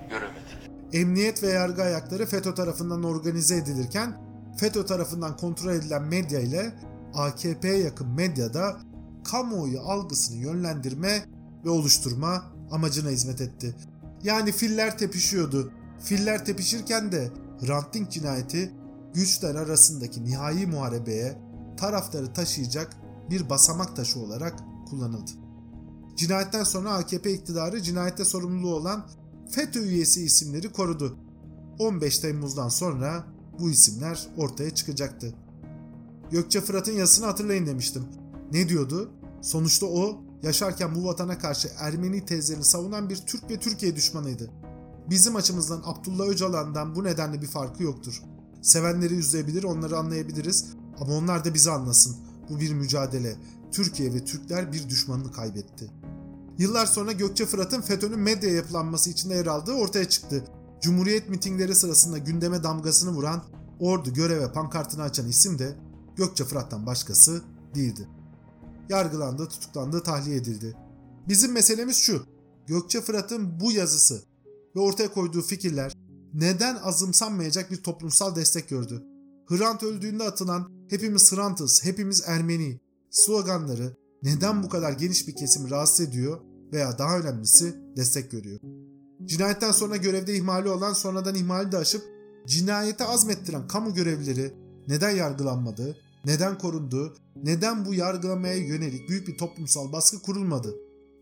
göremedik. Emniyet ve yargı ayakları FETÖ tarafından organize edilirken FETÖ tarafından kontrol edilen medya ile AKP'ye yakın medyada kamuoyu algısını yönlendirme ve oluşturma amacına hizmet etti. Yani filler tepişiyordu. Filler tepişirken de Hrant Dink cinayeti güçler arasındaki nihai muharebeye taraftarı taşıyacak bir basamak taşı olarak kullanıldı. Cinayetten sonra AKP iktidarı cinayette sorumlu olan FETÖ üyesi isimleri korudu. 15 Temmuz'dan sonra bu isimler ortaya çıkacaktı. Gökçe Fırat'ın yazısını hatırlayın demiştim. Ne diyordu? Sonuçta o yaşarken bu vatana karşı Ermeni tezlerini savunan bir Türk ve Türkiye düşmanıydı. Bizim açımızdan Abdullah Öcalan'dan bu nedenle bir farkı yoktur. Sevenleri üzleyebilir, onları anlayabiliriz ama onlar da bizi anlasın. Bu bir mücadele. Türkiye ve Türkler bir düşmanını kaybetti. Yıllar sonra Gökçe Fırat'ın FETÖ'nün medya yapılanması içinde yer aldığı ortaya çıktı. Cumhuriyet mitingleri sırasında gündeme damgasını vuran, ordu göreve pankartını açan isim de Gökçe Fırat'tan başkası değildi. Yargılandı, tutuklandı, tahliye edildi. Bizim meselemiz şu. Gökçe Fırat'ın bu yazısı ve ortaya koyduğu fikirler neden azımsanmayacak bir toplumsal destek gördü? Hrant öldüğünde atılan hepimiz Hrantız, hepimiz Ermeni sloganları neden bu kadar geniş bir kesimi rahatsız ediyor veya daha önemlisi destek görüyor? Cinayetten sonra görevde ihmali olan sonradan ihmali de aşıp cinayete azmettiren kamu görevlileri neden yargılanmadı, neden korundu, neden bu yargılamaya yönelik büyük bir toplumsal baskı kurulmadı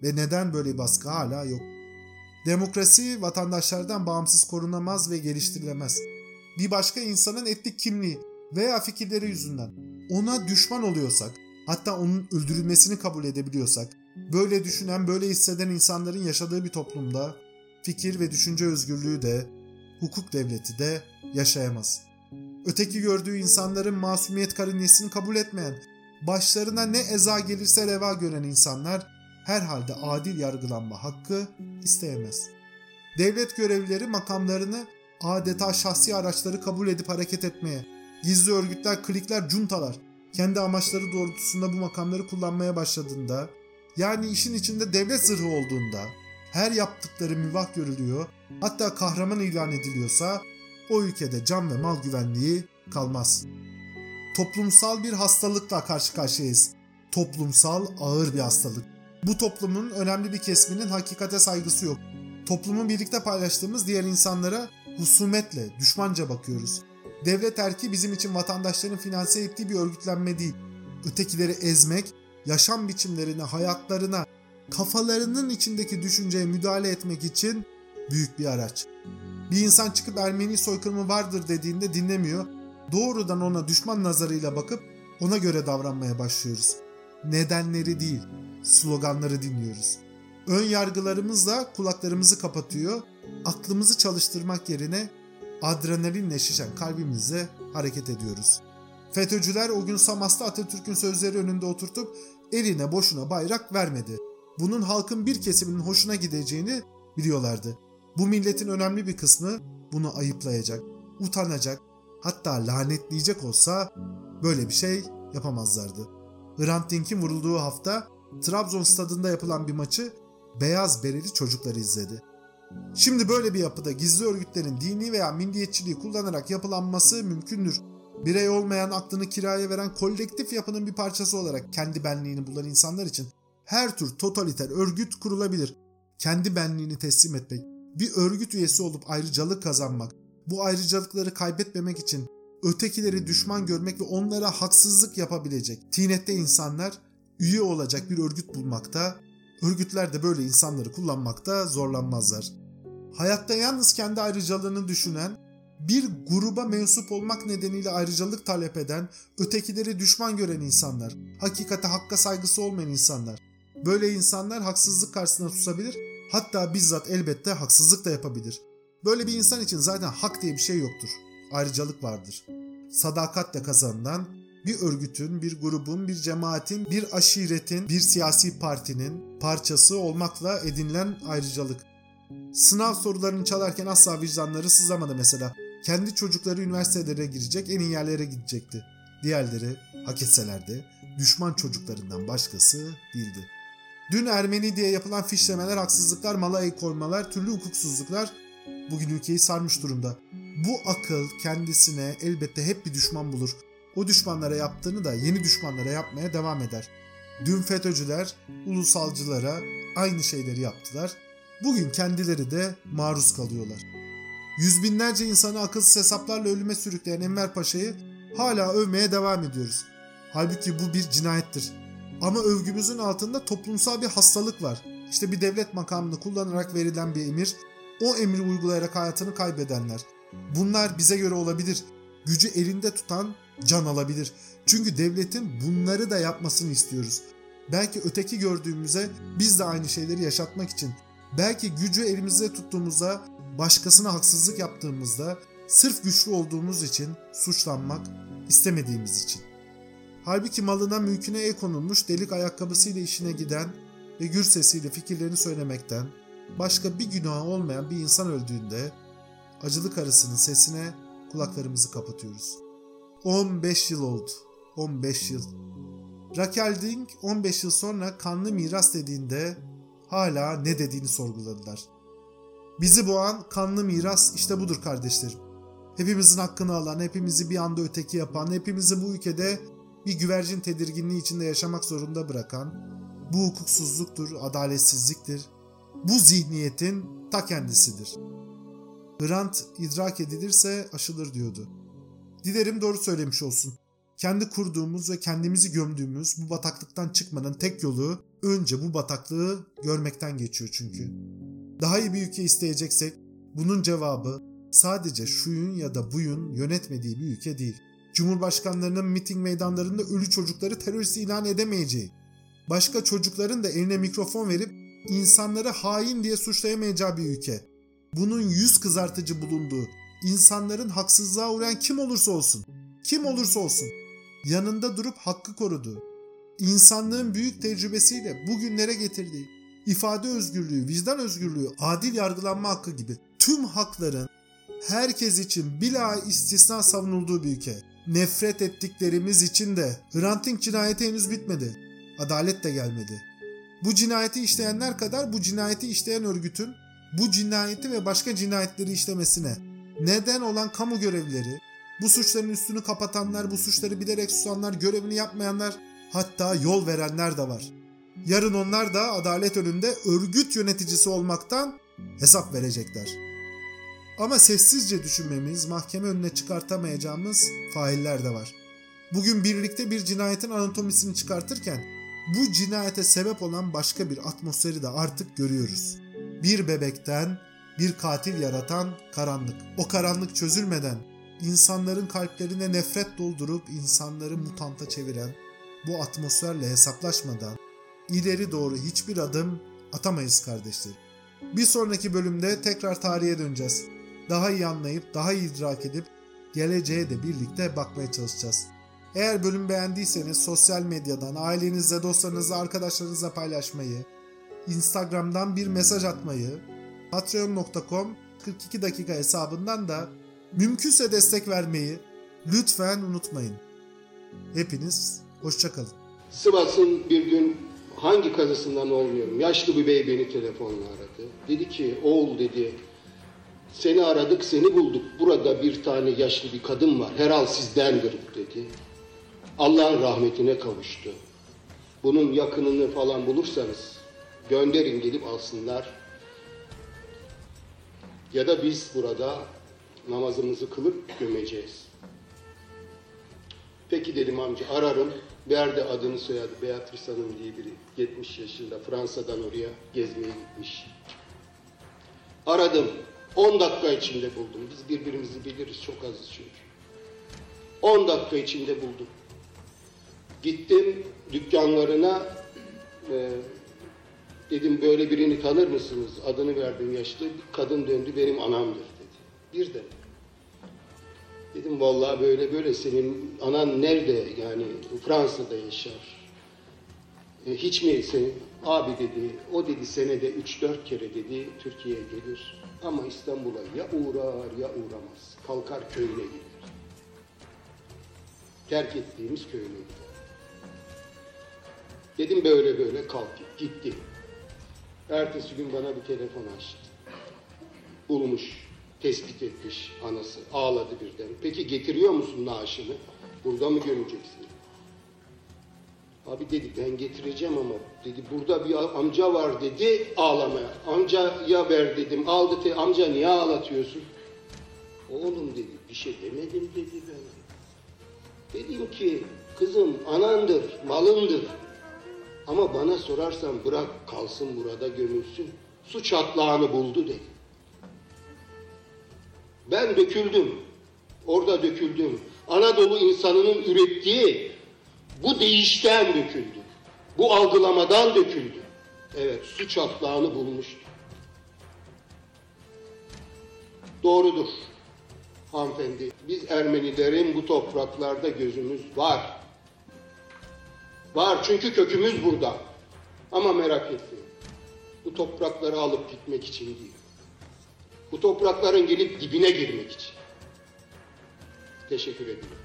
ve neden böyle bir baskı hala yok? Demokrasi vatandaşlardan bağımsız korunamaz ve geliştirilemez. Bir başka insanın etnik kimliği veya fikirleri yüzünden ona düşman oluyorsak, hatta onun öldürülmesini kabul edebiliyorsak, böyle düşünen, böyle hisseden insanların yaşadığı bir toplumda fikir ve düşünce özgürlüğü de, hukuk devleti de yaşayamaz. Öteki gördüğü insanların masumiyet karinesini kabul etmeyen, başlarına ne eza gelirse reva gören insanlar herhalde adil yargılanma hakkı isteyemez. Devlet görevlileri makamlarını adeta şahsi araçları kabul edip hareket etmeye, gizli örgütler, klikler, cuntalar kendi amaçları doğrultusunda bu makamları kullanmaya başladığında, yani işin içinde devlet zırhı olduğunda, her yaptıkları mübah görülüyor, hatta kahraman ilan ediliyorsa o ülkede can ve mal güvenliği kalmaz. Toplumsal bir hastalıkla karşı karşıyayız. Toplumsal ağır bir hastalık. Bu toplumun önemli bir kesminin hakikate saygısı yok. Toplumun birlikte paylaştığımız diğer insanlara husumetle, düşmanca bakıyoruz. Devlet erki bizim için vatandaşların finanse ettiği bir örgütlenme değil. Ötekileri ezmek, yaşam biçimlerine, hayatlarına, kafalarının içindeki düşünceye müdahale etmek için büyük bir araç. Bir insan çıkıp Ermeni soykırımı vardır dediğinde dinlemiyor. Doğrudan ona düşman nazarıyla bakıp ona göre davranmaya başlıyoruz. Nedenleri değil, sloganları dinliyoruz. Ön yargılarımızla kulaklarımızı kapatıyor, aklımızı çalıştırmak yerine adrenalinle şişen kalbimizle hareket ediyoruz. FETÖ'cüler o gün Samas'ta Atatürk'ün sözleri önünde oturtup eline boşuna bayrak vermedi. Bunun halkın bir kesiminin hoşuna gideceğini biliyorlardı. Bu milletin önemli bir kısmı bunu ayıplayacak, utanacak, hatta lanetleyecek olsa böyle bir şey yapamazlardı. Hrant Dink'in vurulduğu hafta Trabzon stadında yapılan bir maçı beyaz bereli çocukları izledi. Şimdi böyle bir yapıda gizli örgütlerin dini veya milliyetçiliği kullanarak yapılanması mümkündür. Birey olmayan aklını kiraya veren kolektif yapının bir parçası olarak kendi benliğini bulan insanlar için her tür totaliter örgüt kurulabilir. kendi benliğini teslim etmek, bir örgüt üyesi olup ayrıcalık kazanmak, bu ayrıcalıkları kaybetmemek için ötekileri düşman görmek ve onlara haksızlık yapabilecek tinette insanlar üye olacak bir örgüt bulmakta, örgütler de böyle insanları kullanmakta zorlanmazlar. Hayatta yalnız kendi ayrıcalığını düşünen, bir gruba mensup olmak nedeniyle ayrıcalık talep eden, ötekileri düşman gören insanlar, hakikate hakka saygısı olmayan insanlar. Böyle insanlar haksızlık karşısında susabilir, hatta bizzat elbette haksızlık da yapabilir. Böyle bir insan için zaten hak diye bir şey yoktur. Ayrıcalık vardır. Sadakatle kazanılan bir örgütün, bir grubun, bir cemaatin, bir aşiretin, bir siyasi partinin parçası olmakla edinilen ayrıcalık. Sınav sorularını çalarken asla vicdanları sızlamadı mesela. Kendi çocukları üniversitelere girecek, en iyi yerlere gidecekti. Diğerleri hak etseler de düşman çocuklarından başkası değildi. Dün Ermeni diye yapılan fişlemeler, haksızlıklar, mala el koymalar, türlü hukuksuzluklar bugün ülkeyi sarmış durumda. Bu akıl kendisine elbette hep bir düşman bulur. O düşmanlara yaptığını da yeni düşmanlara yapmaya devam eder. Dün FETÖ'cüler ulusalcılara aynı şeyleri yaptılar. Bugün kendileri de maruz kalıyorlar. Yüz binlerce insanı akılsız hesaplarla ölüme sürükleyen Enver Paşa'yı hala övmeye devam ediyoruz. Halbuki bu bir cinayettir. Ama övgümüzün altında toplumsal bir hastalık var. İşte bir devlet makamını kullanarak verilen bir emir, o emri uygulayarak hayatını kaybedenler. Bunlar bize göre olabilir. Gücü elinde tutan can alabilir. Çünkü devletin bunları da yapmasını istiyoruz. Belki öteki gördüğümüze biz de aynı şeyleri yaşatmak için, belki gücü elimizde tuttuğumuzda, başkasına haksızlık yaptığımızda, sırf güçlü olduğumuz için suçlanmak istemediğimiz için. Halbuki malına mülküne el konulmuş delik ayakkabısıyla işine giden ve gür sesiyle fikirlerini söylemekten başka bir günahı olmayan bir insan öldüğünde acılı karısının sesine kulaklarımızı kapatıyoruz. 15 yıl oldu. 15 yıl. Raquel Ding 15 yıl sonra kanlı miras dediğinde hala ne dediğini sorguladılar. Bizi boğan kanlı miras işte budur kardeşlerim. Hepimizin hakkını alan, hepimizi bir anda öteki yapan, hepimizi bu ülkede bir güvercin tedirginliği içinde yaşamak zorunda bırakan, bu hukuksuzluktur, adaletsizliktir, bu zihniyetin ta kendisidir. Hrant idrak edilirse aşılır diyordu. Dilerim doğru söylemiş olsun. Kendi kurduğumuz ve kendimizi gömdüğümüz bu bataklıktan çıkmanın tek yolu önce bu bataklığı görmekten geçiyor çünkü. Daha iyi bir ülke isteyeceksek bunun cevabı sadece şuyun ya da buyun yönetmediği bir ülke değil. Cumhurbaşkanlarının miting meydanlarında ölü çocukları terörist ilan edemeyeceği, başka çocukların da eline mikrofon verip insanları hain diye suçlayamayacağı bir ülke. Bunun yüz kızartıcı bulunduğu, insanların haksızlığa uğrayan kim olursa olsun, kim olursa olsun yanında durup hakkı koruduğu, insanlığın büyük tecrübesiyle bugünlere getirdiği ifade özgürlüğü, vicdan özgürlüğü, adil yargılanma hakkı gibi tüm hakların herkes için bila istisna savunulduğu bir ülke. Nefret ettiklerimiz için de Hrant Dink cinayeti henüz bitmedi. Adalet de gelmedi. Bu cinayeti işleyenler kadar bu cinayeti işleyen örgütün bu cinayeti ve başka cinayetleri işlemesine neden olan kamu görevlileri, bu suçların üstünü kapatanlar, bu suçları bilerek susanlar, görevini yapmayanlar, hatta yol verenler de var. Yarın onlar da adalet önünde örgüt yöneticisi olmaktan hesap verecekler. Ama sessizce düşünmemiz, mahkeme önüne çıkartamayacağımız failler de var. Bugün birlikte bir cinayetin anatomisini çıkartırken bu cinayete sebep olan başka bir atmosferi de artık görüyoruz. Bir bebekten bir katil yaratan karanlık. O karanlık çözülmeden insanların kalplerine nefret doldurup insanları mutanta çeviren bu atmosferle hesaplaşmadan ileri doğru hiçbir adım atamayız kardeşlerim. Bir sonraki bölümde tekrar tarihe döneceğiz. Daha iyi anlayıp, daha iyi idrak edip geleceğe de birlikte bakmaya çalışacağız. Eğer bölüm beğendiyseniz sosyal medyadan ailenizle, dostlarınızla, arkadaşlarınızla paylaşmayı, Instagram'dan bir mesaj atmayı, patreon.com 42 dakika hesabından da mümkünse destek vermeyi lütfen unutmayın. Hepiniz hoşçakalın. Sivas'ın bir gün hangi kazısından olmuyorum. Yaşlı bir bey beni telefonla aradı. Dedi ki oğul dedi seni aradık seni bulduk. Burada bir tane yaşlı bir kadın var. Herhal sizdendir dedi. Allah'ın rahmetine kavuştu. Bunun yakınını falan bulursanız gönderin gelip alsınlar. ya da biz burada namazımızı kılıp gömeceğiz. Peki dedim amca ararım. Verdi adını soyadı Beatrice Hanım diye biri. 70 yaşında Fransa'dan oraya gezmeye gitmiş. Aradım. 10 dakika içinde buldum. Biz birbirimizi biliriz çok azız çünkü. 10 dakika içinde buldum. Gittim dükkanlarına e, dedim böyle birini tanır mısınız? Adını verdim yaşlı. Kadın döndü benim anamdır dedi. Birden. Dedim vallahi böyle böyle senin anan nerede yani Fransa'da yaşar. E, hiç mi senin abi dedi o dedi senede 3-4 kere dedi Türkiye'ye gelir ama İstanbul'a ya uğrar ya uğramaz. Kalkar köyüne gider. Terk ettiğimiz köyüne gider. Dedim böyle böyle kalk git. Gitti. Ertesi gün bana bir telefon açtı. Bulmuş, tespit etmiş anası. Ağladı birden. Peki getiriyor musun naaşını? Burada mı gömeceksin? Abi dedi ben getireceğim ama dedi burada bir amca var dedi ağlamaya. Amcaya ver dedim aldı te amca niye ağlatıyorsun? Oğlum dedi bir şey demedim dedi ben. Dedim ki kızım anandır malındır. Ama bana sorarsan bırak kalsın burada gömülsün. Su çatlağını buldu dedi. Ben döküldüm. Orada döküldüm. Anadolu insanının ürettiği bu değişten döküldü. Bu algılamadan döküldü. Evet su çatlağını bulmuştu. Doğrudur hanımefendi. Biz Ermenilerin bu topraklarda gözümüz var. Var çünkü kökümüz burada. Ama merak etmeyin. Bu toprakları alıp gitmek için değil. Bu toprakların gelip dibine girmek için. Teşekkür ederim.